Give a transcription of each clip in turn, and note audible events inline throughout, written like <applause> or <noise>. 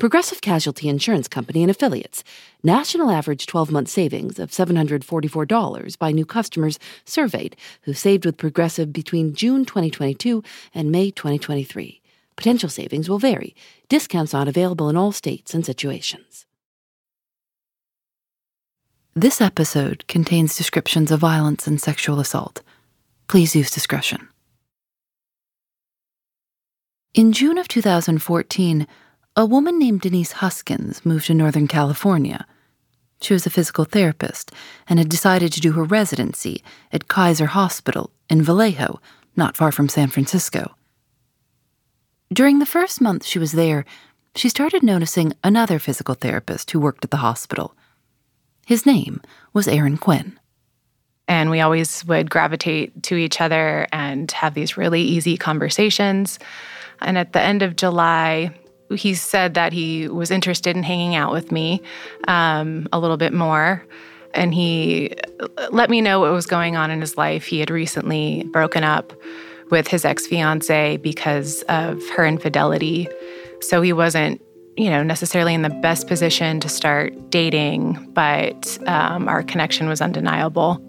Progressive Casualty Insurance Company and Affiliates. National average 12 month savings of $744 by new customers surveyed who saved with Progressive between June 2022 and May 2023. Potential savings will vary. Discounts not available in all states and situations. This episode contains descriptions of violence and sexual assault. Please use discretion. In June of 2014, a woman named Denise Huskins moved to Northern California. She was a physical therapist and had decided to do her residency at Kaiser Hospital in Vallejo, not far from San Francisco. During the first month she was there, she started noticing another physical therapist who worked at the hospital. His name was Aaron Quinn. And we always would gravitate to each other and have these really easy conversations. And at the end of July, he said that he was interested in hanging out with me um, a little bit more. And he let me know what was going on in his life. He had recently broken up with his ex fiancee because of her infidelity. So he wasn't you know, necessarily in the best position to start dating, but um, our connection was undeniable.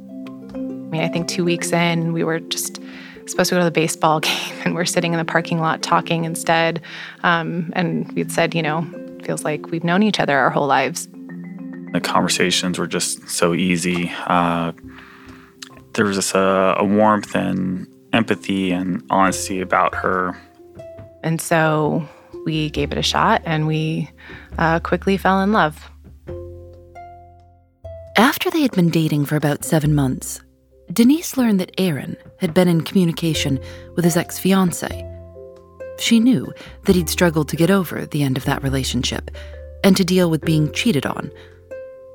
I mean, I think two weeks in, we were just supposed to go to the baseball <laughs> game, and we're sitting in the parking lot talking instead. Um, and we'd said, you know, feels like we've known each other our whole lives. The conversations were just so easy. Uh, there was just a, a warmth and empathy and honesty about her. And so we gave it a shot and we uh, quickly fell in love. After they had been dating for about seven months, Denise learned that Aaron had been in communication with his ex fiancee. She knew that he'd struggled to get over the end of that relationship and to deal with being cheated on.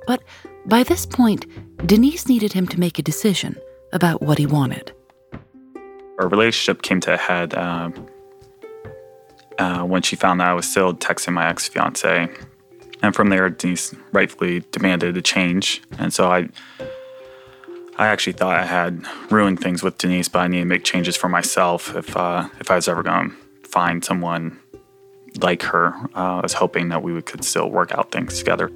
But by this point, Denise needed him to make a decision about what he wanted. Our relationship came to a head uh, uh, when she found that I was still texting my ex fiance. And from there, Denise rightfully demanded a change. And so I, I actually thought I had ruined things with Denise, but I needed to make changes for myself if uh, if I was ever going to find someone like her. Uh, I was hoping that we could still work out things together.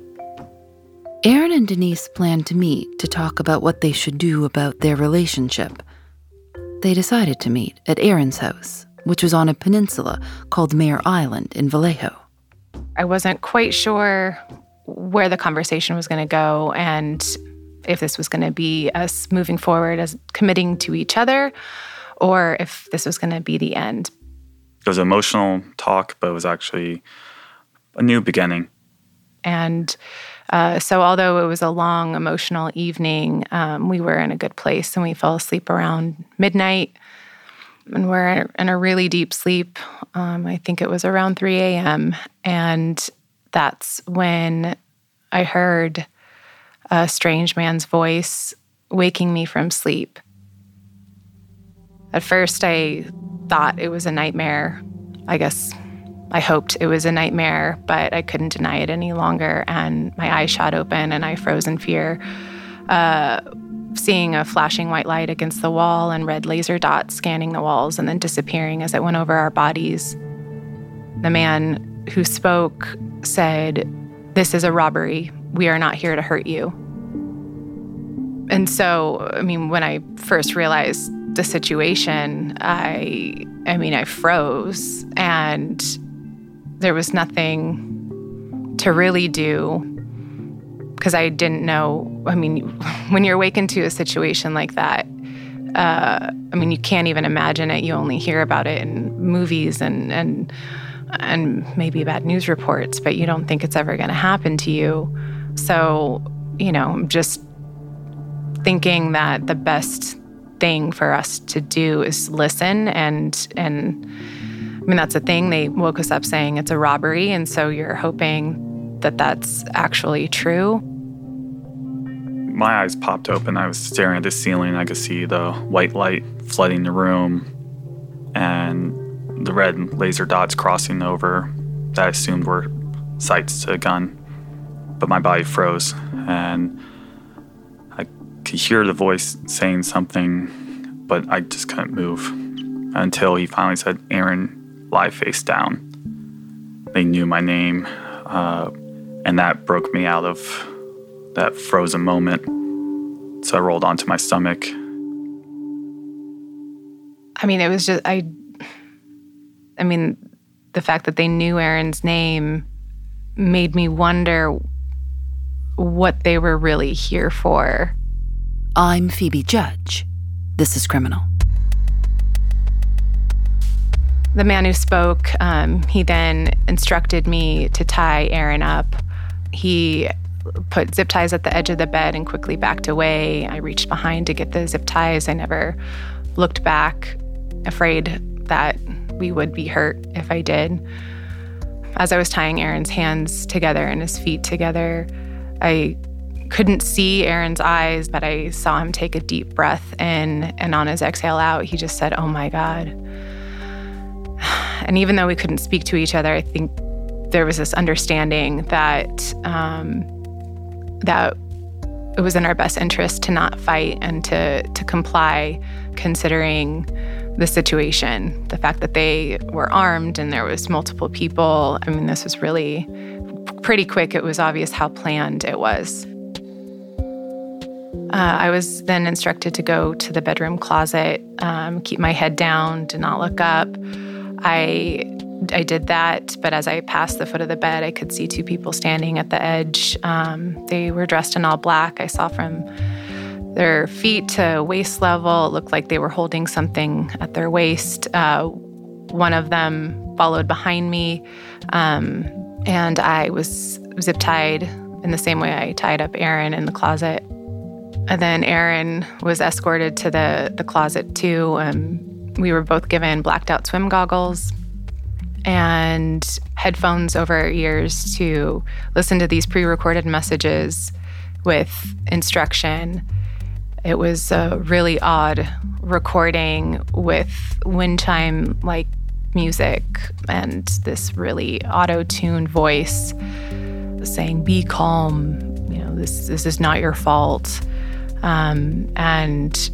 Aaron and Denise planned to meet to talk about what they should do about their relationship. They decided to meet at Aaron's house which was on a peninsula called Mare Island in Vallejo. I wasn't quite sure where the conversation was going to go and if this was going to be us moving forward as committing to each other or if this was going to be the end. It was an emotional talk, but it was actually a new beginning. And uh, so, although it was a long emotional evening, um, we were in a good place and we fell asleep around midnight and we're in a really deep sleep. Um, I think it was around 3 a.m. And that's when I heard a strange man's voice waking me from sleep. At first, I thought it was a nightmare. I guess I hoped it was a nightmare, but I couldn't deny it any longer. And my eyes shot open and I froze in fear. Uh, seeing a flashing white light against the wall and red laser dots scanning the walls and then disappearing as it went over our bodies. The man who spoke said, This is a robbery. We are not here to hurt you. And so, I mean, when I first realized the situation, I I mean, I froze and there was nothing to really do because I didn't know. I mean, <laughs> when you're awakened to a situation like that, uh, I mean, you can't even imagine it. You only hear about it in movies and and and maybe bad news reports, but you don't think it's ever going to happen to you. So, you know, just thinking that the best thing for us to do is listen and and I mean that's a thing they woke us up saying it's a robbery and so you're hoping that that's actually true my eyes popped open. I was staring at the ceiling. I could see the white light flooding the room and the red laser dots crossing over that I assumed were sights to a gun. But my body froze and I could hear the voice saying something, but I just couldn't move until he finally said, Aaron, lie face down. They knew my name, uh, and that broke me out of that frozen moment. So I rolled onto my stomach. I mean, it was just, I, I mean, the fact that they knew Aaron's name made me wonder what they were really here for. I'm Phoebe Judge. This is Criminal. The man who spoke, um, he then instructed me to tie Aaron up. He put zip ties at the edge of the bed and quickly backed away. I reached behind to get the zip ties. I never looked back, afraid that we would be hurt if I did. As I was tying Aaron's hands together and his feet together, I couldn't see Aaron's eyes, but I saw him take a deep breath in, and on his exhale out, he just said, Oh my God. <sighs> And even though we couldn't speak to each other, I think there was this understanding that um, that it was in our best interest to not fight and to to comply, considering the situation, the fact that they were armed and there was multiple people. I mean, this was really pretty quick. It was obvious how planned it was. Uh, I was then instructed to go to the bedroom closet, um, keep my head down, do not look up. I I did that, but as I passed the foot of the bed, I could see two people standing at the edge. Um, they were dressed in all black. I saw from their feet to waist level, it looked like they were holding something at their waist. Uh, one of them followed behind me, um, and I was zip tied in the same way I tied up Aaron in the closet. And then Aaron was escorted to the, the closet too. Um, we were both given blacked out swim goggles and headphones over our ears to listen to these pre recorded messages with instruction. It was a really odd recording with wind chime like music and this really auto tuned voice saying, Be calm, you know, this, this is not your fault. Um, and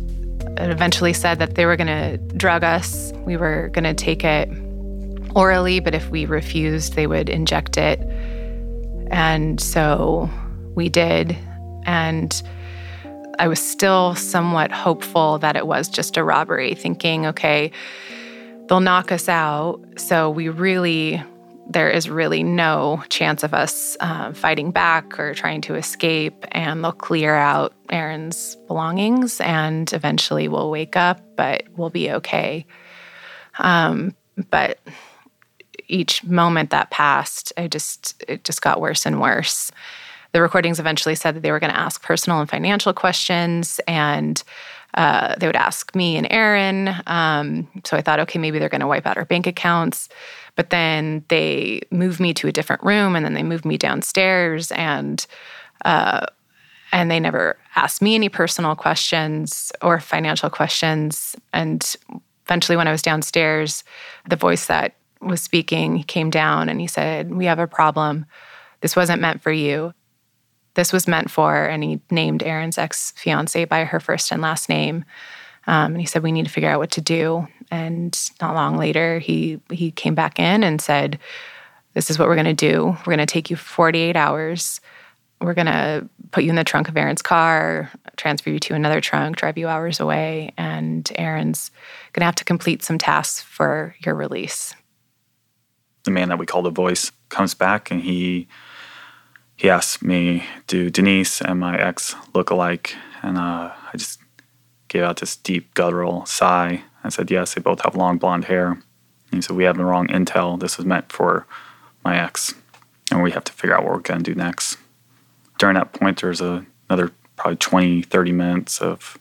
eventually said that they were going to drug us. We were going to take it orally, but if we refused, they would inject it. And so we did. And I was still somewhat hopeful that it was just a robbery, thinking, okay, they'll knock us out. So we really, there is really no chance of us uh, fighting back or trying to escape. And they'll clear out Aaron's belongings and eventually we'll wake up, but we'll be okay. Um, but each moment that passed, I just it just got worse and worse. The recordings eventually said that they were going to ask personal and financial questions, and uh, they would ask me and Aaron. Um, so I thought, okay, maybe they're going to wipe out our bank accounts. But then they moved me to a different room, and then they moved me downstairs, and uh, and they never asked me any personal questions or financial questions. And eventually, when I was downstairs, the voice that was speaking, came down and he said, We have a problem. This wasn't meant for you. This was meant for, and he named Aaron's ex fiancee by her first and last name. Um, and he said, We need to figure out what to do. And not long later, he, he came back in and said, This is what we're going to do. We're going to take you 48 hours. We're going to put you in the trunk of Aaron's car, transfer you to another trunk, drive you hours away. And Aaron's going to have to complete some tasks for your release the man that we call the voice comes back and he he asked me, "Do Denise and my ex look alike?" And uh, I just gave out this deep guttural sigh. I said, "Yes, they both have long blonde hair." And he said, "We have the wrong intel. This was meant for my ex, and we have to figure out what we're going to do next." During that point, there's a, another probably 20, 30 minutes of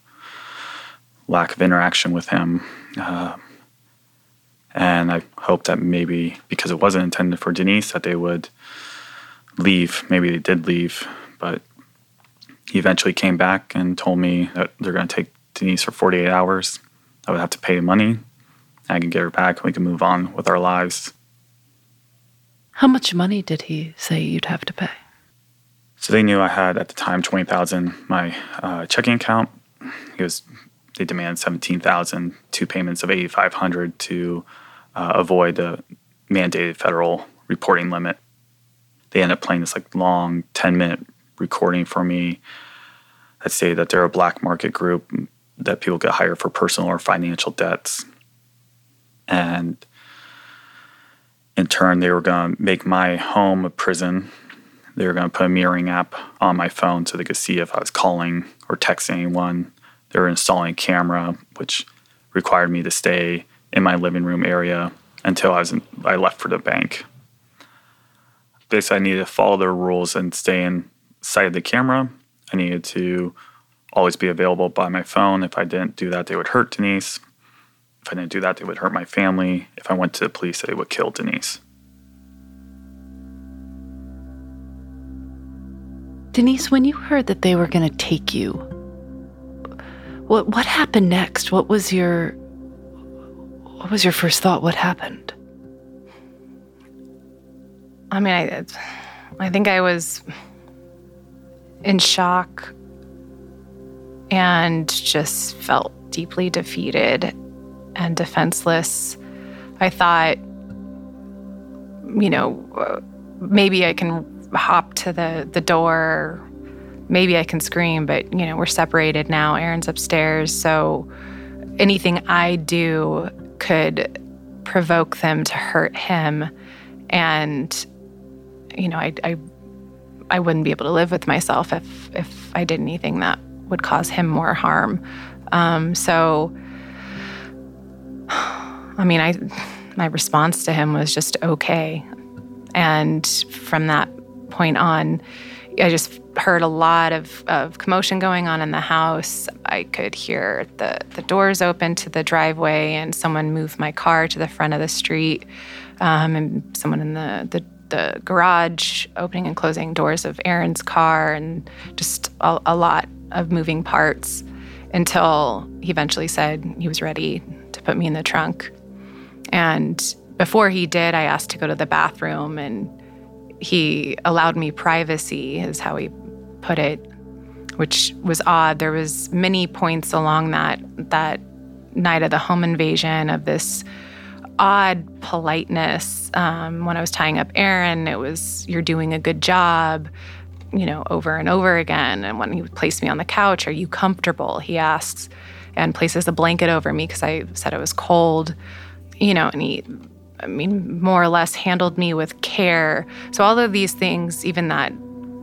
lack of interaction with him. Uh, and I hoped that maybe because it wasn't intended for Denise, that they would leave. Maybe they did leave, but he eventually came back and told me that they're going to take Denise for 48 hours. I would have to pay money. I can get her back and we can move on with our lives. How much money did he say you'd have to pay? So they knew I had at the time 20,000 my uh, checking account. He was they demanded 17,000, two payments of 8,500 to uh, avoid the mandated federal reporting limit. They ended up playing this like long 10 minute recording for me that say that they're a black market group that people get hired for personal or financial debts. And in turn, they were going to make my home a prison. They were going to put a mirroring app on my phone so they could see if I was calling or texting anyone. They were installing a camera, which required me to stay in my living room area until I was in, I left for the bank. Basically, I needed to follow their rules and stay inside the camera. I needed to always be available by my phone. If I didn't do that, they would hurt Denise. If I didn't do that, they would hurt my family. If I went to the police, they would kill Denise. Denise, when you heard that they were going to take you, what what happened next? What was your what was your first thought? What happened? I mean, I I think I was in shock and just felt deeply defeated and defenseless. I thought, you know, maybe I can hop to the, the door, maybe I can scream, but, you know, we're separated now. Aaron's upstairs. So anything I do could provoke them to hurt him. And, you know, I, I, I wouldn't be able to live with myself if, if I did anything that would cause him more harm. Um, so, <sighs> I mean, I my response to him was just okay, and from that point on, I just heard a lot of, of commotion going on in the house. I could hear the, the doors open to the driveway and someone move my car to the front of the street, um, and someone in the, the, the garage opening and closing doors of Aaron's car, and just a, a lot of moving parts until he eventually said he was ready to put me in the trunk. And before he did, I asked to go to the bathroom and he allowed me privacy is how he put it, which was odd. There was many points along that that night of the home invasion of this odd politeness. Um, when I was tying up Aaron, it was "You're doing a good job." you know, over and over again. And when he placed me on the couch, Are you comfortable? He asks and places a blanket over me because I said it was cold, you know, and he, I mean, more or less handled me with care. So, all of these things, even that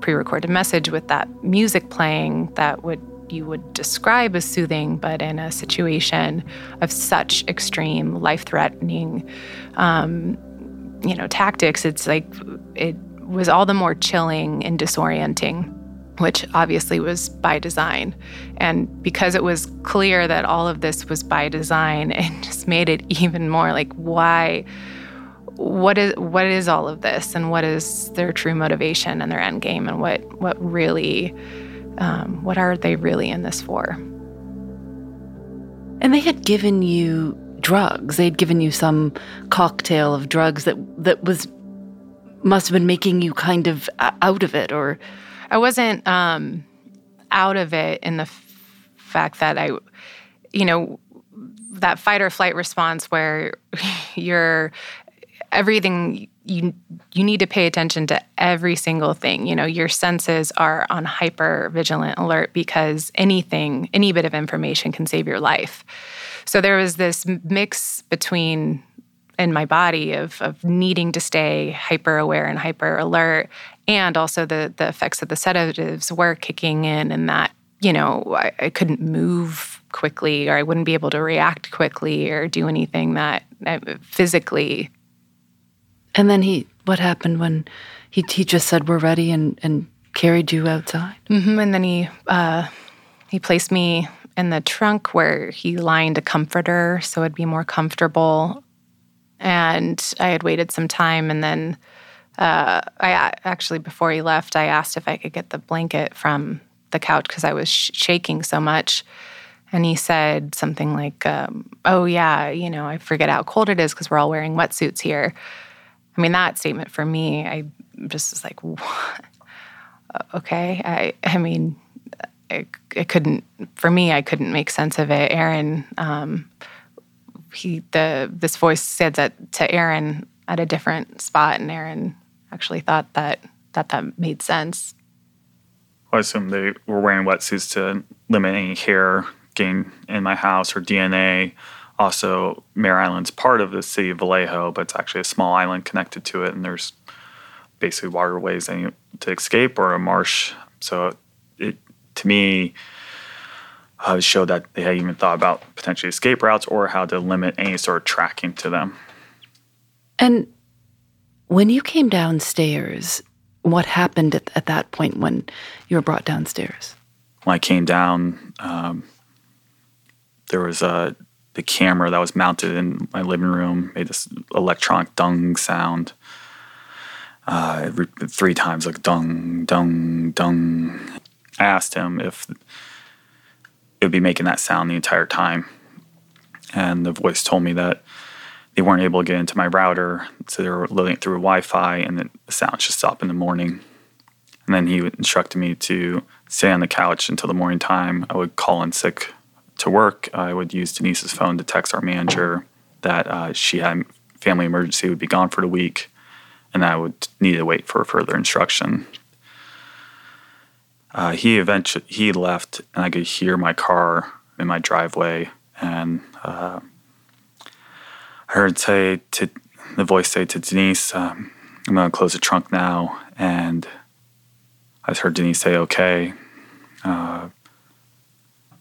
pre recorded message with that music playing that would you would describe as soothing, but in a situation of such extreme, life threatening, um, you know, tactics, it's like it was all the more chilling and disorienting which obviously was by design. And because it was clear that all of this was by design, <laughs> it just made it even more like why what is what is all of this and what is their true motivation and their end game and what what really um, what are they really in this for? And they had given you drugs. They'd given you some cocktail of drugs that that was must have been making you kind of out of it or i wasn't um, out of it in the f- fact that i you know that fight or flight response where <laughs> you're everything you you need to pay attention to every single thing. You know your senses are on hyper vigilant alert because anything any bit of information can save your life. So there was this mix between in my body of, of needing to stay hyper aware and hyper alert and also the the effects of the sedatives were kicking in and that you know I, I couldn't move quickly or i wouldn't be able to react quickly or do anything that physically and then he what happened when he, he just said we're ready and, and carried you outside mm-hmm. and then he uh, he placed me in the trunk where he lined a comforter so it'd be more comfortable and I had waited some time, and then uh, I actually before he left, I asked if I could get the blanket from the couch because I was sh- shaking so much. And he said something like, um, Oh, yeah, you know, I forget how cold it is because we're all wearing wetsuits here. I mean, that statement for me, I just was like, What? Okay. I, I mean, it, it couldn't, for me, I couldn't make sense of it. Aaron, um, he, the, this voice said that to Aaron at a different spot, and Aaron actually thought that that, that made sense. I assume they were wearing wetsuits to limit any hair gain in my house or DNA. Also, Mare Island's part of the city of Vallejo, but it's actually a small island connected to it, and there's basically waterways to escape or a marsh. So, it to me uh, showed that they had even thought about potentially escape routes or how to limit any sort of tracking to them. And when you came downstairs, what happened at, at that point when you were brought downstairs? When I came down, um, there was a the camera that was mounted in my living room made this electronic dung sound. Uh, three times, like dung, dung, dung. I asked him if it would be making that sound the entire time, and the voice told me that they weren't able to get into my router, so they were it through Wi-Fi, and the sound should stop in the morning. And then he instructed me to stay on the couch until the morning time. I would call in sick to work. I would use Denise's phone to text our manager that uh, she had family emergency, would be gone for the week, and I would need to wait for further instruction. Uh, he eventually he left, and I could hear my car in my driveway, and uh, I heard say to the voice say to Denise, um, "I'm going to close the trunk now," and I heard Denise say, "Okay," uh,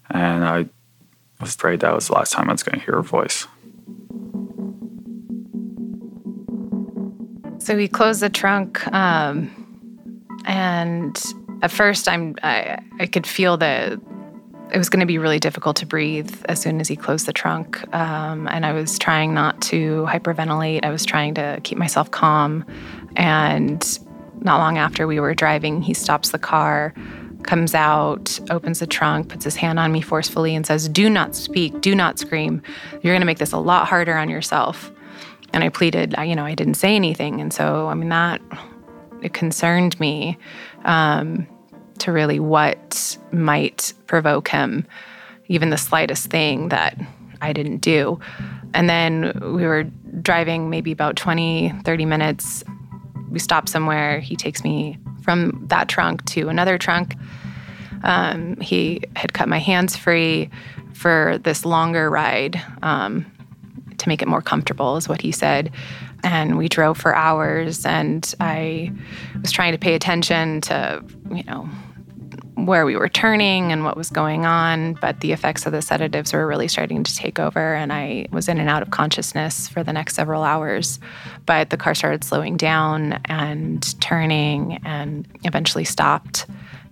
and I was afraid that was the last time I was going to hear her voice. So we closed the trunk, um, and at first, I'm I, I could feel that it was going to be really difficult to breathe as soon as he closed the trunk. Um, and I was trying not to hyperventilate. I was trying to keep myself calm. And not long after we were driving, he stops the car, comes out, opens the trunk, puts his hand on me forcefully, and says, Do not speak, do not scream. You're going to make this a lot harder on yourself. And I pleaded, you know, I didn't say anything. And so, I mean, that it concerned me. Um, to really what might provoke him, even the slightest thing that I didn't do. And then we were driving maybe about 20, 30 minutes. We stop somewhere. He takes me from that trunk to another trunk. Um, he had cut my hands free for this longer ride um, to make it more comfortable, is what he said. And we drove for hours, and I was trying to pay attention to, you know, where we were turning and what was going on, but the effects of the sedatives were really starting to take over, and I was in and out of consciousness for the next several hours. But the car started slowing down and turning and eventually stopped.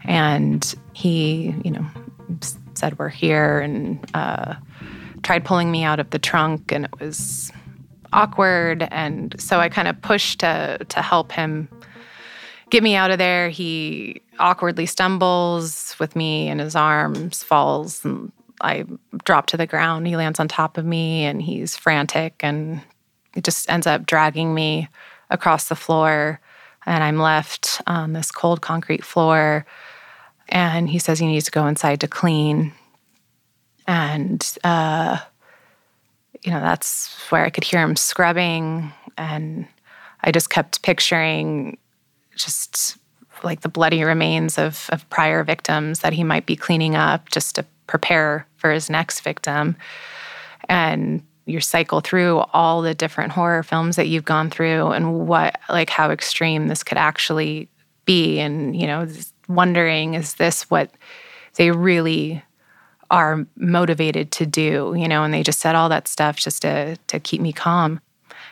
And he, you know, said, We're here, and uh, tried pulling me out of the trunk, and it was awkward. And so I kind of pushed to, to help him get me out of there. He awkwardly stumbles with me in his arms, falls, and I drop to the ground. He lands on top of me and he's frantic and he just ends up dragging me across the floor. And I'm left on this cold concrete floor. And he says he needs to go inside to clean. And, uh, you know, that's where I could hear him scrubbing. And I just kept picturing just like the bloody remains of, of prior victims that he might be cleaning up just to prepare for his next victim. And you cycle through all the different horror films that you've gone through and what, like, how extreme this could actually be. And, you know, wondering, is this what they really are motivated to do? You know, and they just said all that stuff just to, to keep me calm.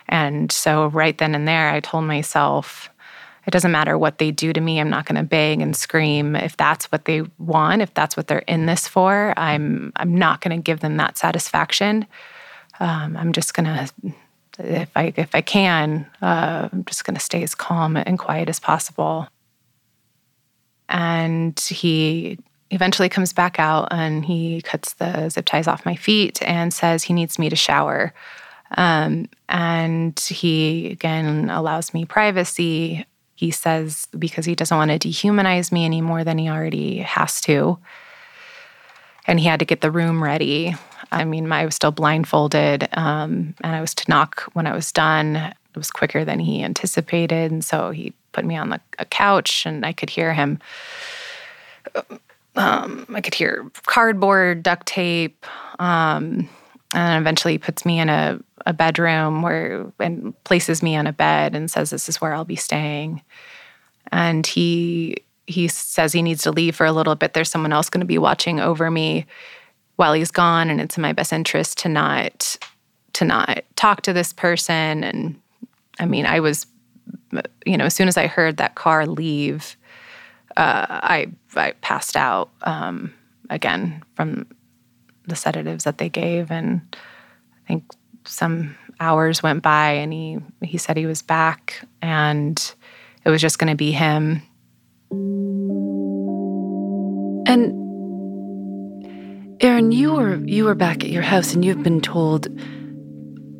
And so, right then and there, I told myself, it doesn't matter what they do to me. I'm not going to beg and scream. If that's what they want, if that's what they're in this for, I'm I'm not going to give them that satisfaction. Um, I'm just going to, if I if I can, uh, I'm just going to stay as calm and quiet as possible. And he eventually comes back out and he cuts the zip ties off my feet and says he needs me to shower. Um, and he again allows me privacy. He says because he doesn't want to dehumanize me any more than he already has to. And he had to get the room ready. I mean, I was still blindfolded, um, and I was to knock when I was done. It was quicker than he anticipated, and so he put me on the, a couch, and I could hear him. Um, I could hear cardboard, duct tape, um, and eventually he puts me in a, a bedroom where and places me on a bed and says this is where I'll be staying. And he he says he needs to leave for a little bit. There's someone else going to be watching over me while he's gone, and it's in my best interest to not to not talk to this person. And I mean, I was, you know, as soon as I heard that car leave, uh, I I passed out um, again from the sedatives that they gave, and I think some hours went by, and he he said he was back, and it was just going to be him. And Aaron you were you were back at your house, and you've been told,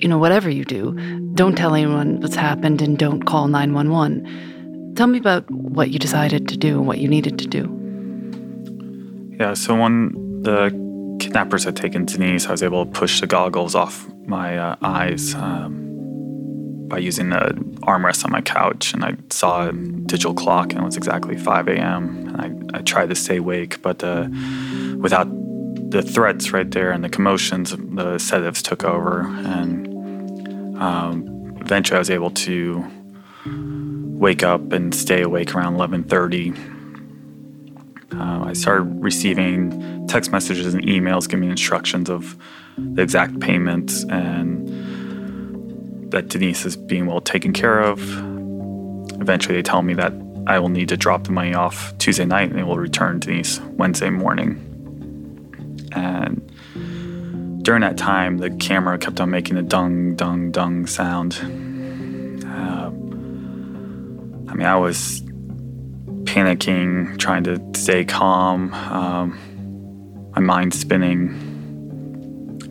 you know, whatever you do, don't tell anyone what's happened, and don't call nine one one. Tell me about what you decided to do and what you needed to do. Yeah, so when the kidnappers had taken Denise, I was able to push the goggles off my uh, eyes um, by using the armrest on my couch, and I saw a digital clock, and it was exactly 5 a.m. And I, I tried to stay awake, but uh, without the threats right there and the commotions, the sedatives took over, and um, eventually I was able to wake up and stay awake around 11:30 uh, I started receiving text messages and emails giving me instructions of the exact payments and that Denise is being well taken care of. Eventually, they tell me that I will need to drop the money off Tuesday night and they will return Denise Wednesday morning. And during that time, the camera kept on making a dung, dung, dung sound. Uh, I mean, I was panicking, trying to stay calm, um, my mind spinning.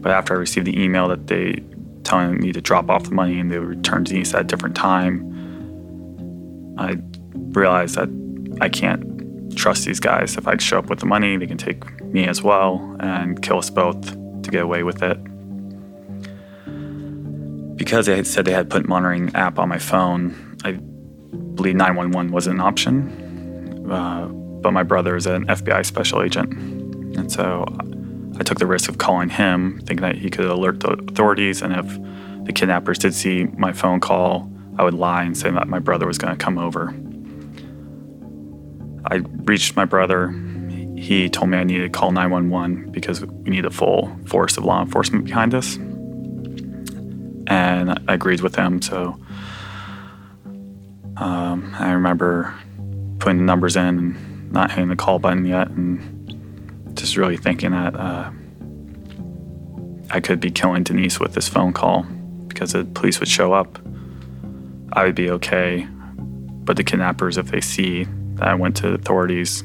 But after I received the email that they telling me to drop off the money and they would return to Denise at a different time, I realized that I can't trust these guys. If I show up with the money, they can take me as well and kill us both to get away with it. Because they had said they had put monitoring app on my phone, I believe 911 wasn't an option. Uh, but my brother is an FBI special agent. And so I took the risk of calling him, thinking that he could alert the authorities. And if the kidnappers did see my phone call, I would lie and say that my brother was going to come over. I reached my brother. He told me I needed to call 911 because we need a full force of law enforcement behind us. And I agreed with him. So um, I remember putting the numbers in and not hitting the call button yet, and just really thinking that uh, I could be killing Denise with this phone call because the police would show up. I would be okay, but the kidnappers, if they see that I went to authorities,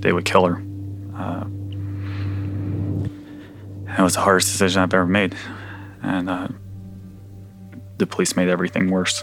they would kill her. Uh, it was the hardest decision I've ever made, and uh, the police made everything worse.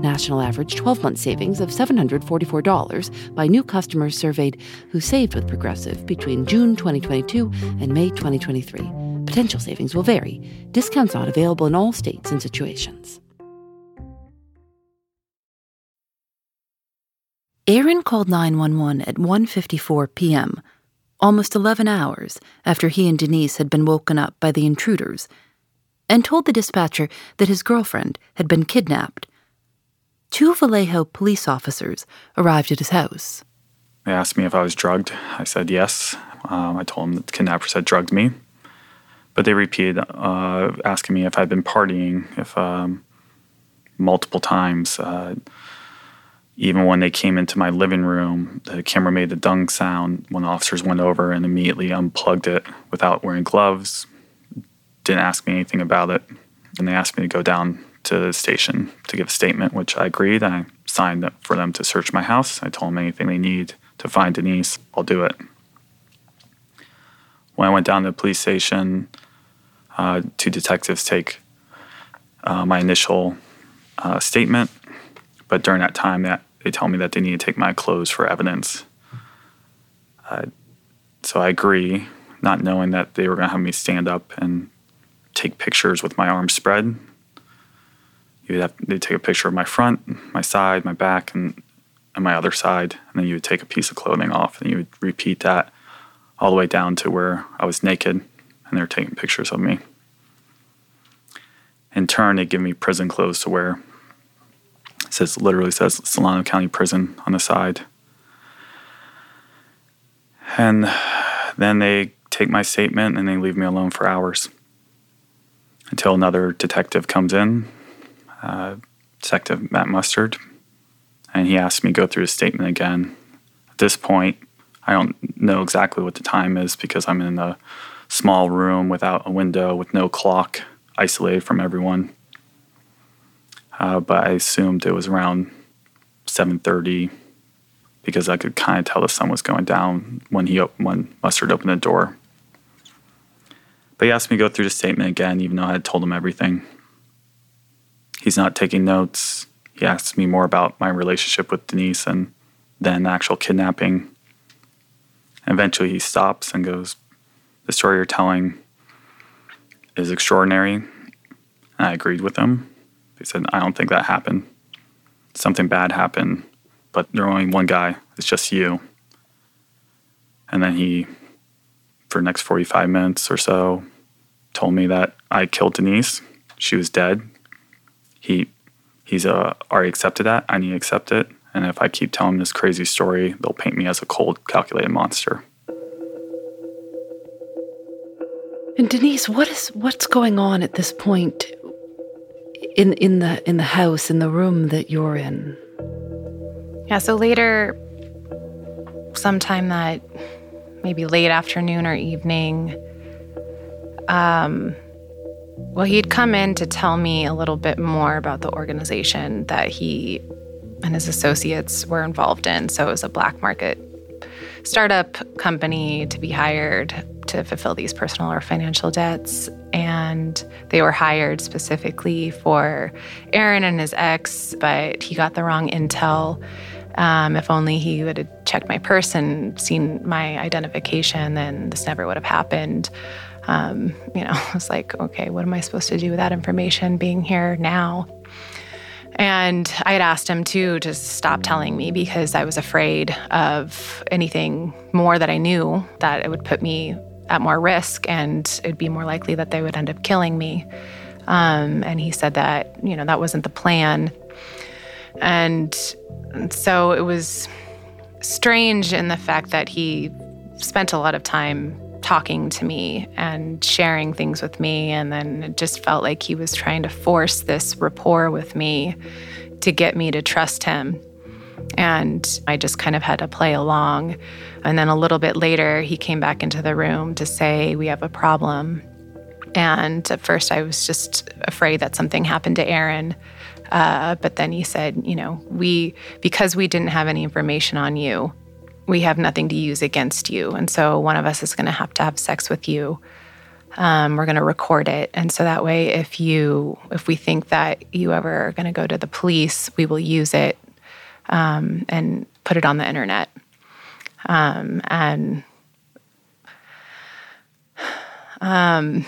National average 12 month savings of $744 by new customers surveyed who saved with Progressive between June 2022 and May 2023. Potential savings will vary. Discounts not available in all states and situations. Aaron called 911 at 1:54 p.m., almost 11 hours after he and Denise had been woken up by the intruders, and told the dispatcher that his girlfriend had been kidnapped. Two Vallejo police officers arrived at his house. They asked me if I was drugged. I said yes. Um, I told them that the kidnappers had drugged me. But they repeated uh, asking me if I'd been partying, if um, multiple times. Uh, even when they came into my living room, the camera made the dung sound when officers went over and immediately unplugged it without wearing gloves. Didn't ask me anything about it. And they asked me to go down to the station to give a statement, which I agreed. I signed up for them to search my house. I told them anything they need to find Denise, I'll do it. When I went down to the police station, uh, two detectives take uh, my initial uh, statement, but during that time, that they tell me that they need to take my clothes for evidence. Uh, so I agree, not knowing that they were going to have me stand up and take pictures with my arms spread. You'd have they take a picture of my front, my side, my back, and and my other side, and then you would take a piece of clothing off, and you would repeat that all the way down to where I was naked, and they were taking pictures of me. In turn, they give me prison clothes to wear. It says literally says Solano County Prison on the side. And then they take my statement and they leave me alone for hours until another detective comes in, uh, Detective Matt Mustard, and he asked me to go through his statement again. At this point, I don't know exactly what the time is because I'm in a small room without a window with no clock, isolated from everyone. Uh, but I assumed it was around 7:30 because I could kind of tell the sun was going down when he when Mustard opened the door. But he asked me to go through the statement again, even though I had told him everything. He's not taking notes. He asks me more about my relationship with Denise and then the actual kidnapping. Eventually, he stops and goes, The story you're telling is extraordinary. And I agreed with him. He said, I don't think that happened. Something bad happened, but there's only one guy. It's just you. And then he, for the next 45 minutes or so, told me that I killed Denise. She was dead. He he's uh, already accepted that. I need to accept it. And if I keep telling this crazy story, they'll paint me as a cold, calculated monster. And Denise, what is what's going on at this point in in the in the house in the room that you're in? Yeah, so later sometime that maybe late afternoon or evening um well, he'd come in to tell me a little bit more about the organization that he and his associates were involved in. So it was a black market startup company to be hired to fulfill these personal or financial debts. And they were hired specifically for Aaron and his ex, but he got the wrong intel. Um, if only he would have checked my purse and seen my identification, then this never would have happened um, you know, <laughs> I was like, okay, what am I supposed to do with that information being here now? And I had asked him too to stop telling me because I was afraid of anything more that I knew that it would put me at more risk and it'd be more likely that they would end up killing me. Um, and he said that, you know, that wasn't the plan. And so it was strange in the fact that he spent a lot of time talking to me and sharing things with me. And then it just felt like he was trying to force this rapport with me to get me to trust him. And I just kind of had to play along. And then a little bit later, he came back into the room to say, We have a problem. And at first, I was just afraid that something happened to Aaron. Uh, but then he said, You know, we, because we didn't have any information on you, we have nothing to use against you. And so one of us is going to have to have sex with you. Um, we're going to record it. And so that way, if you, if we think that you ever are going to go to the police, we will use it um, and put it on the internet. Um, and um,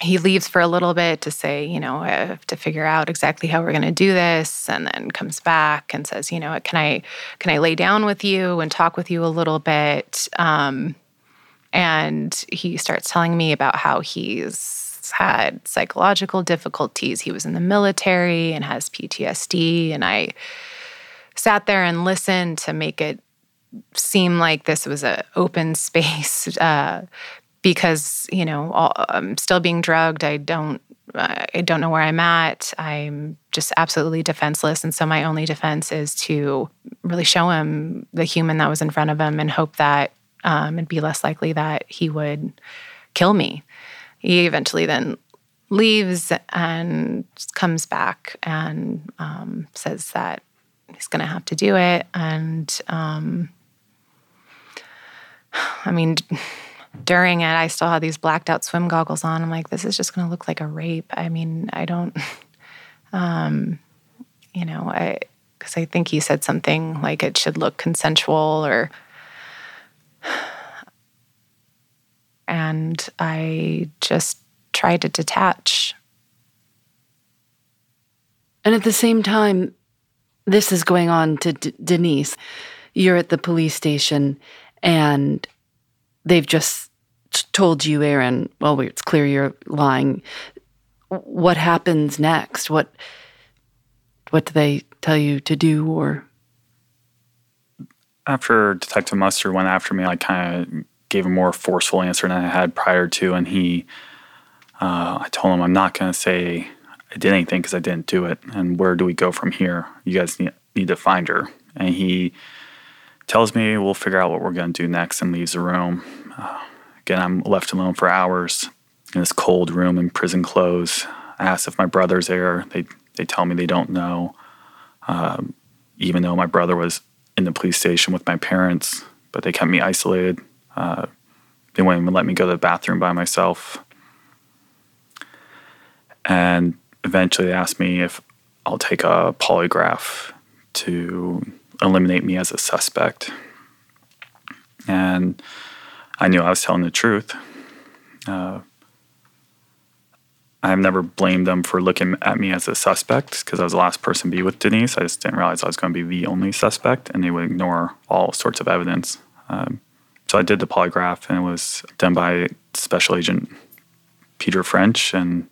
he leaves for a little bit to say, you know, I have to figure out exactly how we're going to do this, and then comes back and says, you know, can I can I lay down with you and talk with you a little bit? Um, and he starts telling me about how he's had psychological difficulties. He was in the military and has PTSD, and I sat there and listened to make it seem like this was an open <laughs> space uh, because you know all, I'm still being drugged. I don't I don't know where I'm at. I'm just absolutely defenseless, and so my only defense is to really show him the human that was in front of him and hope that um, it'd be less likely that he would kill me. He eventually then leaves and comes back and um, says that he's going to have to do it, and um, <sighs> I mean during it, I still had these blacked out swim goggles on. I'm like, this is just going to look like a rape. I mean, I don't, <laughs> um, you know, I, because I think he said something like it should look consensual or, <sighs> and I just tried to detach. And at the same time, this is going on to D- Denise. You're at the police station and they've just told you, Aaron, well, it's clear you're lying. What happens next? What what do they tell you to do or after Detective Mustard went after me, I kind of gave a more forceful answer than I had prior to, and he, uh, I told him I'm not going to say I did anything because I didn't do it, and where do we go from here? You guys need, need to find her, and he tells me we'll figure out what we're going to do next and leaves the room. Uh, again, I'm left alone for hours in this cold room in prison clothes. I ask if my brother's there. They they tell me they don't know, um, even though my brother was in the police station with my parents, but they kept me isolated. Uh, they wouldn't even let me go to the bathroom by myself. And eventually, they asked me if I'll take a polygraph to eliminate me as a suspect. And I knew I was telling the truth. Uh, I've never blamed them for looking at me as a suspect because I was the last person to be with Denise. I just didn't realize I was going to be the only suspect, and they would ignore all sorts of evidence. Um, so I did the polygraph, and it was done by Special Agent Peter French, and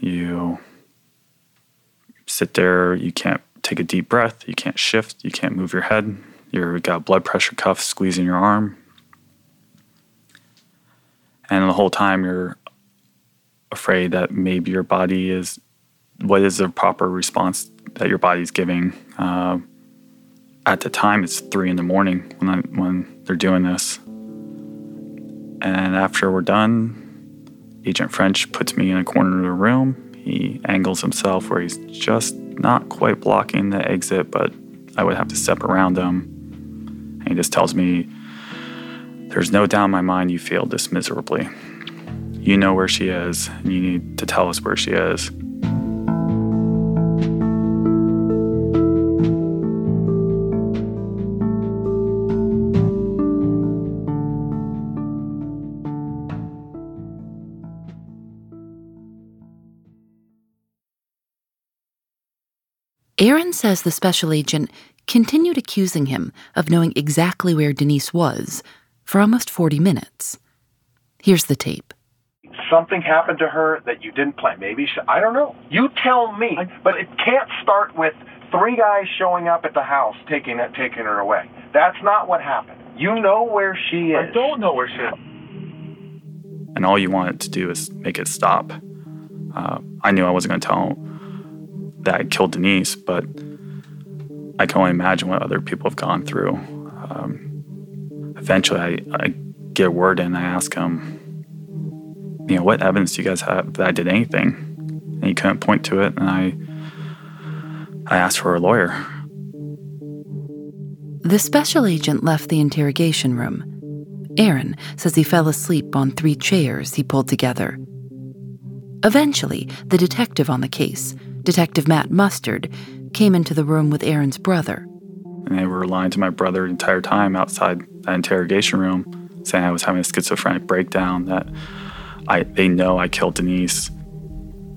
you sit there. You can't take a deep breath. You can't shift. You can't move your head. You've got blood pressure cuffs squeezing your arm. And the whole time you're afraid that maybe your body is what is the proper response that your body's giving. Uh, at the time, it's three in the morning when I, when they're doing this. And after we're done, Agent French puts me in a corner of the room. He angles himself where he's just not quite blocking the exit, but I would have to step around him. And he just tells me, There's no doubt in my mind you failed this miserably. You know where she is, and you need to tell us where she is. Aaron says the special agent continued accusing him of knowing exactly where Denise was for almost 40 minutes. Here's the tape. Something happened to her that you didn't plan. Maybe she, I don't know. You tell me. But it can't start with three guys showing up at the house taking it, taking her away. That's not what happened. You know where she is. I don't know where she is. And all you wanted to do is make it stop. Uh, I knew I wasn't going to tell that killed Denise, but I can only imagine what other people have gone through. Um, eventually, I, I get word in. I ask him, you know, what evidence do you guys have that I did anything? And he couldn't point to it. And I, I asked for a lawyer. The special agent left the interrogation room. Aaron says he fell asleep on three chairs he pulled together. Eventually, the detective on the case, Detective Matt Mustard, came into the room with Aaron's brother. And they were lying to my brother the entire time outside that interrogation room, saying I was having a schizophrenic breakdown, that I they know I killed Denise,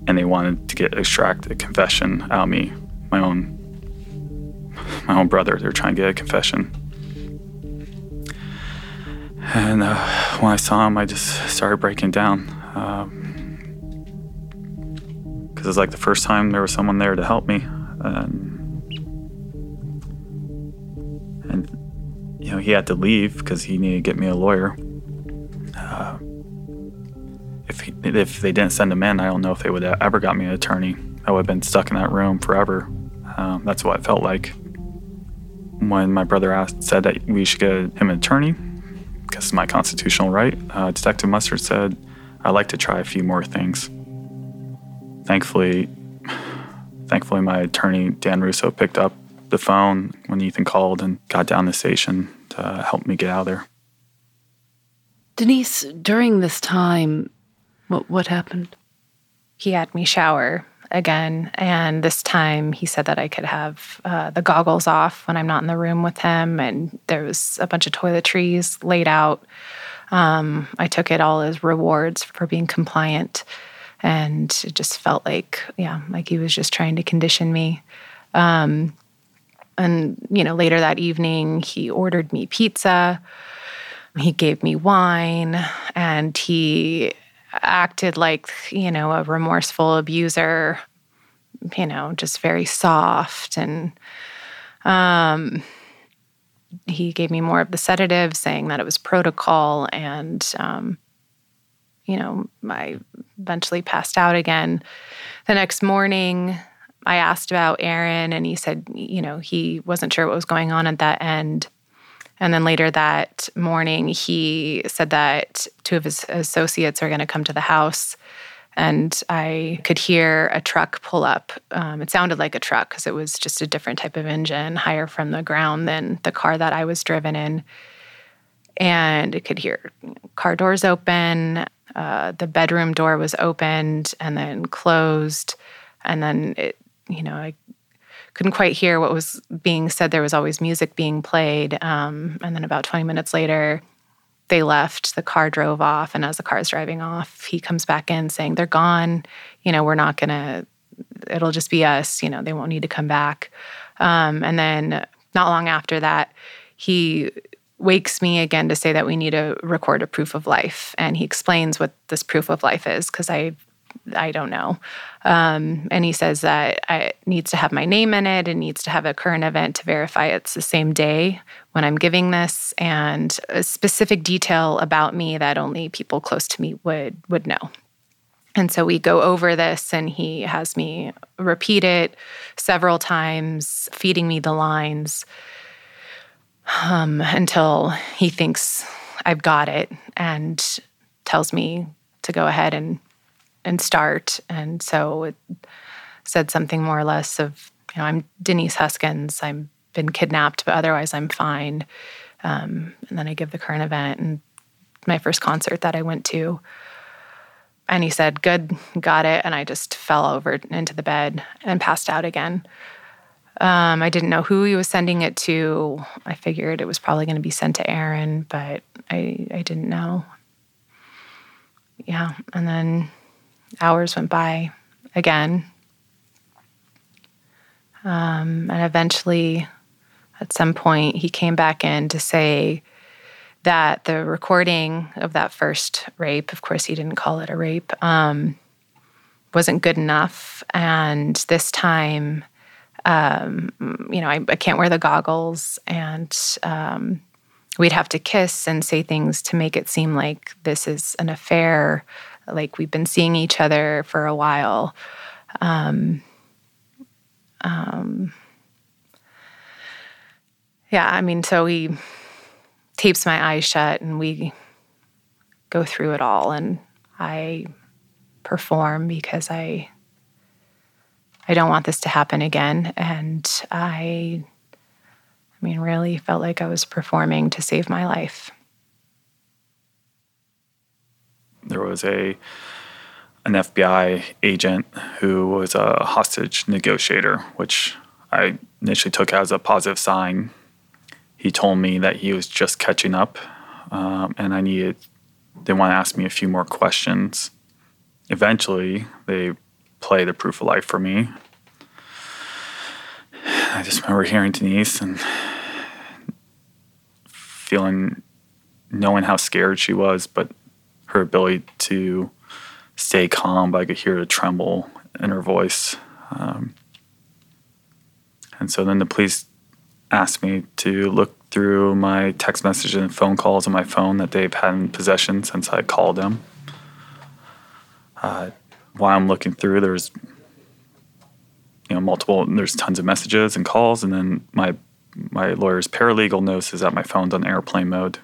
and they wanted to get extract a confession out of me, my own my own brother. They're trying to get a confession. And uh, when I saw him, I just started breaking down. Because it's like the first time there was someone there to help me. And, and you know, he had to leave because he needed to get me a lawyer. Uh, if, he, if they didn't send him in, I don't know if they would have ever got me an attorney. I would have been stuck in that room forever. Um, that's what it felt like. When my brother asked, said that we should get him an attorney, because it's my constitutional right, uh, Detective Mustard said, I'd like to try a few more things. Thankfully, thankfully, my attorney, Dan Russo, picked up the phone when Ethan called and got down the station to help me get out of there. Denise, during this time, what, what happened? He had me shower again. And this time he said that I could have uh, the goggles off when I'm not in the room with him. And there was a bunch of toiletries laid out. Um, I took it all as rewards for being compliant. And it just felt like, yeah, like he was just trying to condition me. Um, and, you know, later that evening, he ordered me pizza. He gave me wine and he acted like, you know, a remorseful abuser, you know, just very soft. And um, he gave me more of the sedative, saying that it was protocol. And, um, you know, I eventually passed out again. The next morning, I asked about Aaron, and he said, you know, he wasn't sure what was going on at that end. And then later that morning, he said that two of his associates are going to come to the house. And I could hear a truck pull up. Um, it sounded like a truck because it was just a different type of engine, higher from the ground than the car that I was driven in. And it could hear car doors open. Uh, the bedroom door was opened and then closed. And then it, you know, I couldn't quite hear what was being said. There was always music being played. Um, and then about 20 minutes later, they left. The car drove off. And as the car's driving off, he comes back in saying, They're gone. You know, we're not to, it'll just be us. You know, they won't need to come back. Um, and then not long after that, he wakes me again to say that we need to record a proof of life. And he explains what this proof of life is because I I don't know. Um, and he says that it needs to have my name in it. It needs to have a current event to verify it's the same day when I'm giving this, and a specific detail about me that only people close to me would would know. And so we go over this, and he has me repeat it several times, feeding me the lines um, until he thinks I've got it and tells me to go ahead and and start. And so it said something more or less of, you know, I'm Denise Huskins. I've been kidnapped, but otherwise I'm fine. Um, and then I give the current event and my first concert that I went to. And he said, Good, got it. And I just fell over into the bed and passed out again. Um, I didn't know who he was sending it to. I figured it was probably going to be sent to Aaron, but I, I didn't know. Yeah. And then hours went by again. Um, and eventually, at some point, he came back in to say that the recording of that first rape, of course, he didn't call it a rape, um, wasn't good enough. And this time, um, you know, I, I, can't wear the goggles and um, we'd have to kiss and say things to make it seem like this is an affair like we've been seeing each other for a while. Um, um, yeah, I mean, so he tapes my eyes shut and we go through it all, and I perform because I I don't want this to happen again, and I I mean, really felt like I was performing to save my life. There was a an FBI agent who was a hostage negotiator, which I initially took as a positive sign. He told me that he was just catching up, um, and I needed. They want to ask me a few more questions. Eventually, they play the proof of life for me. I just remember hearing Denise and feeling, knowing how scared she was, but her ability to stay calm, but I could hear the tremble in her voice. Um, and so then the police asked me to look through my text messages and phone calls on my phone that they've had in possession since I called them. Uh, while I'm looking through, there's you know multiple. There's tons of messages and calls, and then my my lawyer's paralegal notices that my phone's on airplane mode.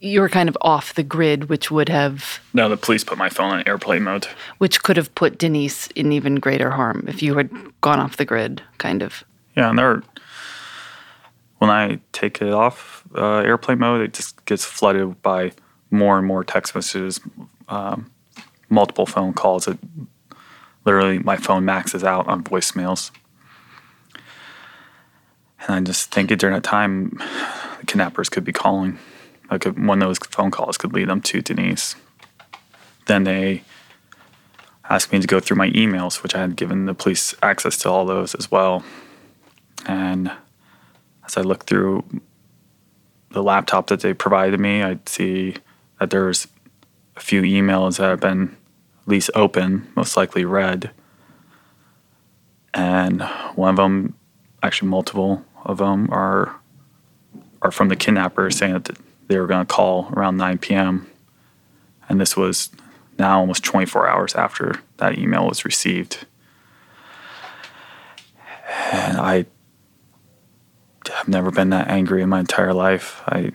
You were kind of off the grid, which would have. No, the police put my phone on airplane mode. Which could have put Denise in even greater harm if you had gone off the grid, kind of. Yeah, and there. When I take it off uh, airplane mode, it just gets flooded by more and more text messages, um, multiple phone calls. It literally my phone maxes out on voicemails. And I just think during that time, the kidnappers could be calling. Like one of those phone calls could lead them to Denise. Then they asked me to go through my emails, which I had given the police access to all those as well. And as I looked through the laptop that they provided me, I'd see that there's a few emails that have been at least open, most likely red. And one of them, actually multiple of them, are are from the kidnappers saying that they were going to call around 9 p.m. And this was now almost 24 hours after that email was received. And I have never been that angry in my entire life. I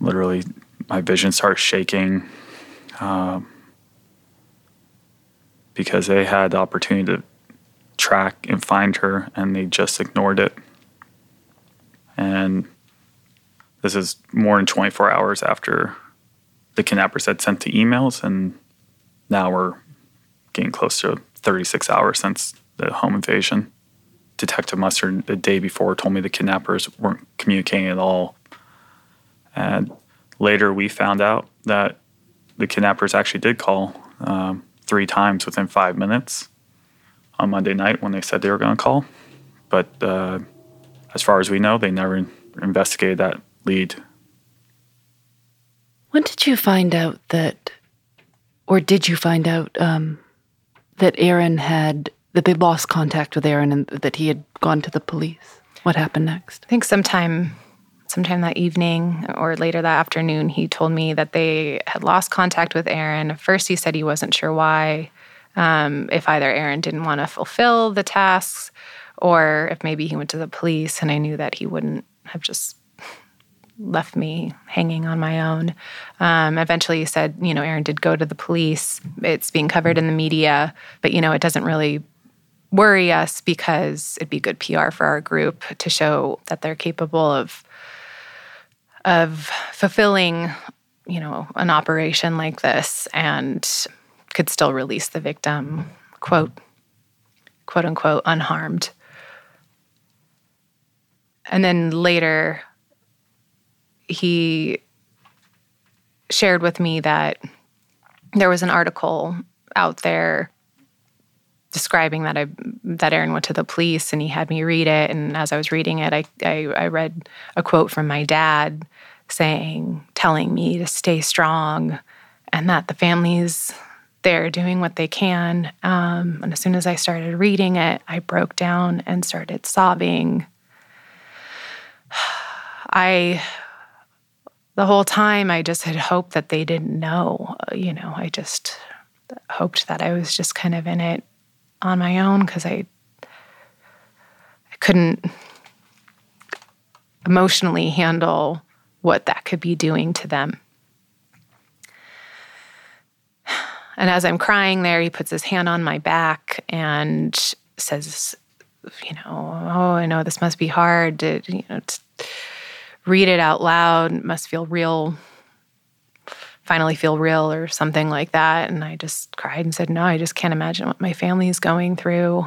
literally, my vision starts shaking um, because they had the opportunity to track and find her and they just ignored it. And this is more than 24 hours after the kidnappers had sent the emails, and now we're getting close to 36 hours since the home invasion. Detective Mustard, the day before, told me the kidnappers weren't communicating at all. And later, we found out that the kidnappers actually did call um, three times within five minutes on Monday night when they said they were going to call. But uh, as far as we know, they never investigated that lead. When did you find out that, or did you find out um, that Aaron had, that they lost contact with Aaron and that he had gone to the police? What happened next? I think sometime sometime that evening or later that afternoon, he told me that they had lost contact with Aaron. First, he said he wasn't sure why, um, if either Aaron didn't want to fulfill the tasks or if maybe he went to the police. And I knew that he wouldn't have just left me hanging on my own. Um, eventually, he said, you know, Aaron did go to the police. It's being covered in the media, but, you know, it doesn't really worry us because it'd be good PR for our group to show that they're capable of of fulfilling, you know, an operation like this and could still release the victim, quote, quote unquote, unharmed. And then later, he shared with me that there was an article out there describing that I that Aaron went to the police and he had me read it and as I was reading it I, I, I read a quote from my dad saying telling me to stay strong and that the family's there doing what they can um, and as soon as I started reading it I broke down and started sobbing <sighs> I the whole time I just had hoped that they didn't know. You know, I just hoped that I was just kind of in it on my own because I I couldn't emotionally handle what that could be doing to them. And as I'm crying there, he puts his hand on my back and says, you know, oh, I know this must be hard to, you know, to read it out loud. It must feel real, finally feel real or something like that. And I just cried and said, no, I just can't imagine what my family is going through.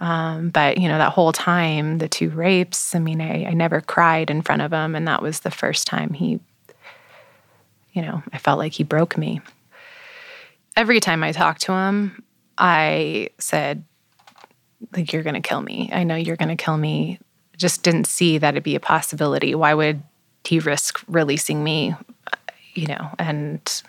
Um, but you know that whole time, the two rapes. I mean, I, I never cried in front of him, and that was the first time he, you know, I felt like he broke me. Every time I talked to him, I said, "Like you're to kill me. I know you're to kill me." Just didn't see that it'd be a possibility. Why would he risk releasing me? You know, and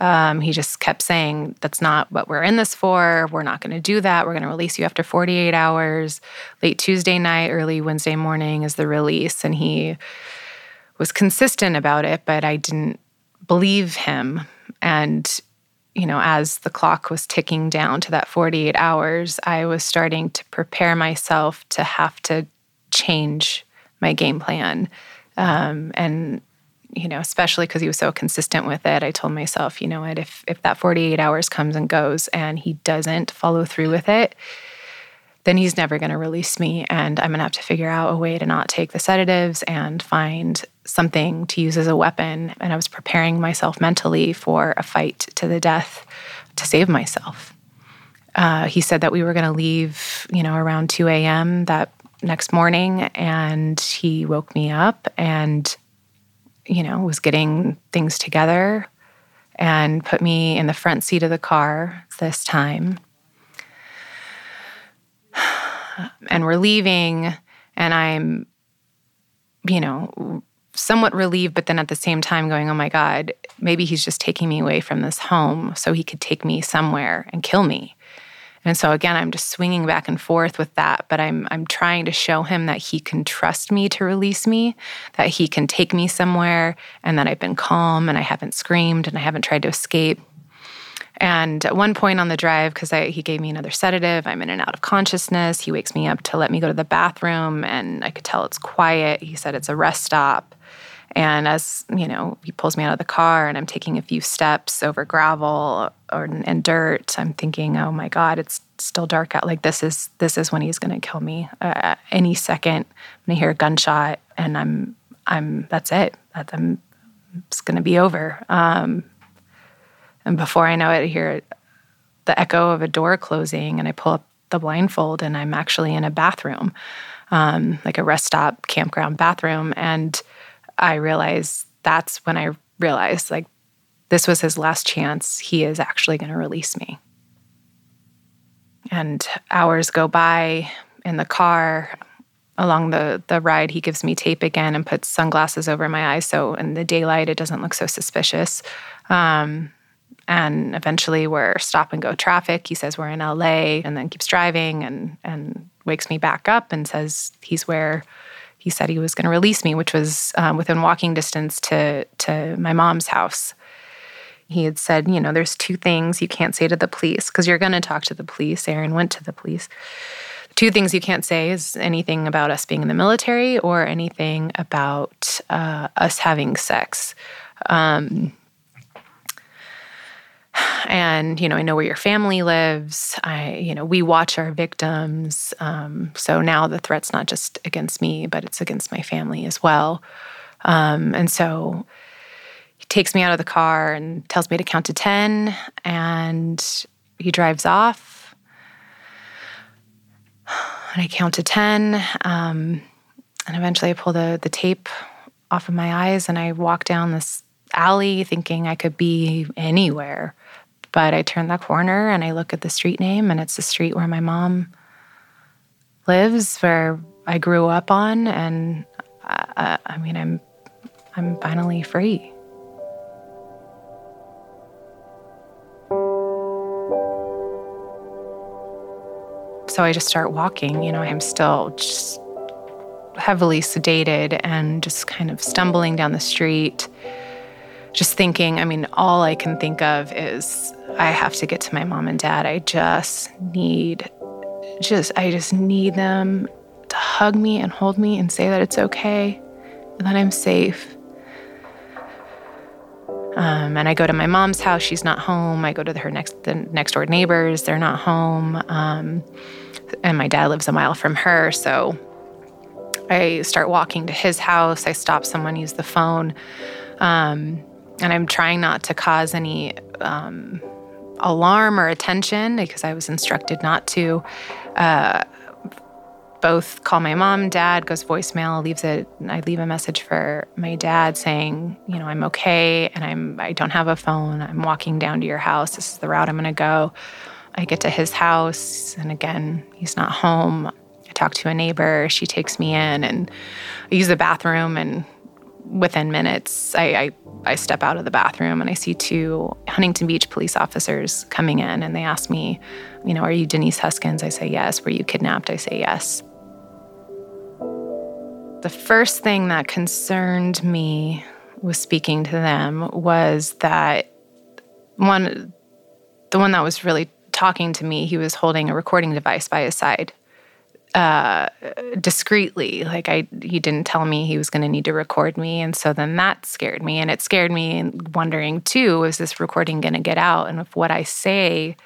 um, he just kept saying, That's not what we're in this for. We're not going to do that. We're going to release you after 48 hours. Late Tuesday night, early Wednesday morning is the release. And he was consistent about it, but I didn't believe him. And, you know, as the clock was ticking down to that 48 hours, I was starting to prepare myself to have to change my game plan. Um, and you know, especially because he was so consistent with it, I told myself, you know what, if if that 48 hours comes and goes and he doesn't follow through with it, then he's never going to release me and I'm going to have to figure out a way to not take the sedatives and find something to use as a weapon and I was preparing myself mentally for a fight to the death to save myself. Uh, he said that we were going to leave, you know, around 2 a.m. that next morning, and he woke me up and you know, was getting things together and put me in the front seat of the car this time. <sighs> And we're leaving, and I'm, you know, somewhat relieved, but then at the same time going, oh my God, maybe he's just taking me away from this home so he could take me somewhere and kill me. And so again, I'm just swinging back and forth with that, but I'm I'm trying to show him that he can trust me to release me, that he can take me somewhere and that I've been calm and I haven't screamed and I haven't tried to escape. And at one point on the drive, because he gave me another sedative, I'm in and out of consciousness. He wakes me up to let me go to the bathroom, and I could tell it's quiet. He said it's a rest stop. And as you know, he pulls me out of the car, and I'm taking a few steps over gravel or and dirt. I'm thinking, oh my God, it's still dark out. Like this is this is when he's going to kill me. Uh, any second, I'm going to hear a gunshot, and I'm I'm that's it. I'm it's going to be over. Um, and before I know it, I hear the echo of a door closing, and I pull up the blindfold, and I'm actually in a bathroom, um, like a rest stop campground bathroom, and I realized that's when I realized like this was his last chance. He is actually going to release me. And hours go by in the car. Along the, the ride, he gives me tape again and puts sunglasses over my eyes. So in the daylight, it doesn't look so suspicious. Um, and eventually, we're stop and go traffic. He says we're in LA and then keeps driving and, and wakes me back up and says he's where he said he was going to release me, which was um, within walking distance to to my mom's house. He had said, you know, there's two things you can't say to the police because you're going to talk to the police. Aaron went to the police. Two things you can't say is anything about us being in the military or anything about uh, us having sex. Um, and you know i know where your family lives. I you know we watch our victims. Um, so now the threat's not just against me but it's against my family as well. Um, and so he takes me out of the car and tells me to count to 10 and he drives off. And i count to 10 um, and eventually i pull the, the tape off of my eyes and i walk down this alley thinking i could be anywhere but I turn the corner and I look at the street name, and it's the street where my mom lives, where I grew up on, and I, uh, uh, I mean, I'm I'm finally free. So I just start walking. You know, I'm still just heavily sedated and just kind of stumbling down the street just thinking, I mean, all I can think of is I have to get to my mom and dad. I just need, just, I just need them to hug me and hold me and say that it's okay and that I'm safe. Um, and I go to my mom's house. She's not home. I go to her next the next door neighbors. They're not home. Um, and my dad lives a mile from her. So I start walking to his house. I stop someone, use the phone. Um, and I'm trying not to cause any um, alarm or attention because I was instructed not to. Uh, both call my mom, dad goes voicemail, leaves it. I leave a message for my dad saying, you know, I'm okay and I'm I don't have a phone. I'm walking down to your house. This is the route I'm going to go. I get to his house and again, he's not home. I talk to a neighbor. She takes me in and I use the bathroom and within minutes, I, I, I step out of the bathroom and I see two Huntington Beach police officers coming in and they ask me, you know, are you Denise Huskins? I say yes. Were you kidnapped? I say yes. The first thing that concerned me was speaking to them was that one, the one that was really talking to me, he was holding a recording device by his side. Uh, discreetly, like I, he didn't tell me he was going to need to record me, and so then that scared me, and it scared me, wondering too, is this recording going to get out, and if what I say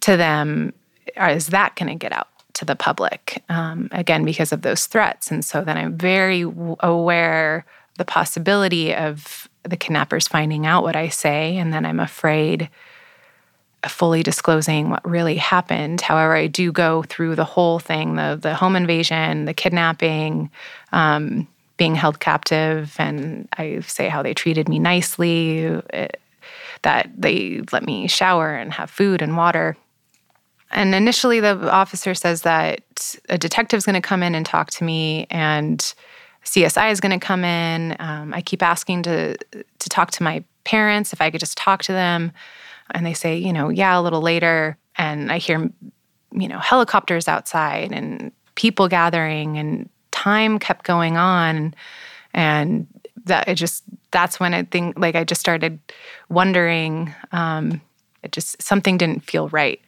to them is that going to get out? to the public, um, again, because of those threats. And so then I'm very aware the possibility of the kidnappers finding out what I say, and then I'm afraid fully disclosing what really happened. However, I do go through the whole thing the, the home invasion, the kidnapping, um, being held captive, and I say how they treated me nicely, it, eh, that they let me shower and have food and water. And initially, the officer says that a detective is going to come in and talk to me, and CSI is going to come in. Um, I keep asking to to talk to my parents if I could just talk to them, and they say, you know, yeah, a little later. And I hear, you know, helicopters outside and people gathering, and time kept going on, and that it just that's when I think like I just started wondering. Um, it just something didn't feel right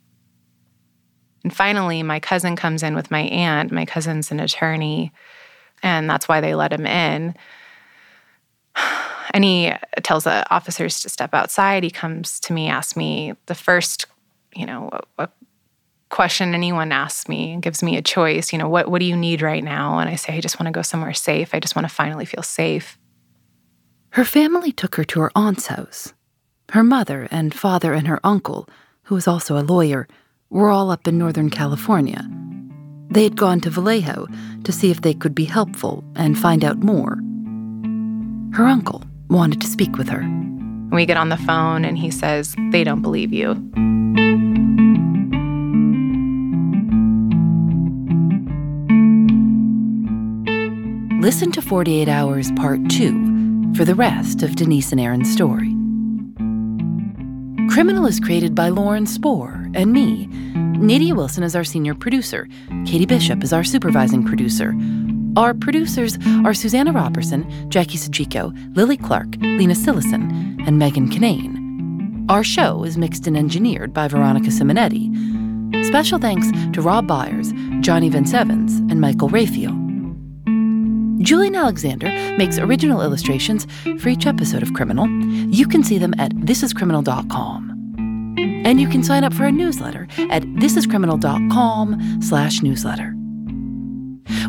and finally, my cousin comes in with my aunt. My cousin's an attorney, and that's why they let him in. And he tells the officers to step outside. He comes to me, asks me the first, you know, a, a question anyone asks me and gives me a choice. You know, what what do you need right now? And I say, I just want to go somewhere safe. I just want to finally feel safe. Her family took her to her aunt's house. Her mother and father and her uncle, who was also a lawyer, were all up in Northern California. They had gone to Vallejo to see if they could be helpful and find out more. Her uncle wanted to speak with her. We get on the phone and he says, They don't believe you. Listen to 48 Hours Part 2 for the rest of Denise and Aaron's story. Criminal is created by Lauren Spohr and me. Nadia Wilson is our senior producer. Katie Bishop is our supervising producer. Our producers are Susanna Robertson, Jackie Sojico, Lily Clark, Lena Sillison, and Megan Kinane. Our show is mixed and engineered by Veronica Simonetti. Special thanks to Rob Byers, Johnny Vince Evans, and Michael Raphael. Julienne Alexander makes original illustrations for each episode of Criminal. You can see them at thisiscriminal.com. And you can sign up for a newsletter at thisiscriminal.com slash newsletter.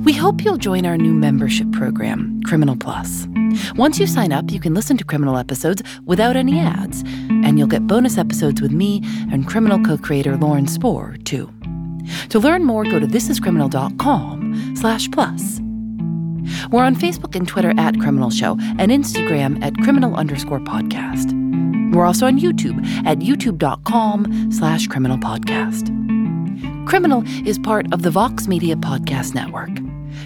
We hope you'll join our new membership program, Criminal Plus. Once you sign up, you can listen to criminal episodes without any ads, and you'll get bonus episodes with me and criminal co-creator Lauren Spohr, too. To learn more, go to thisiscriminal.com slash plus. We're on Facebook and Twitter at Criminal Show and Instagram at criminal underscore podcast. We're also on YouTube at youtube.com slash criminal podcast. Criminal is part of the Vox Media Podcast Network.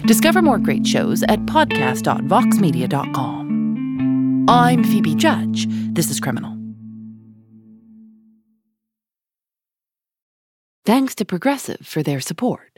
Discover more great shows at podcast.voxmedia.com. I'm Phoebe Judge. This is Criminal. Thanks to Progressive for their support.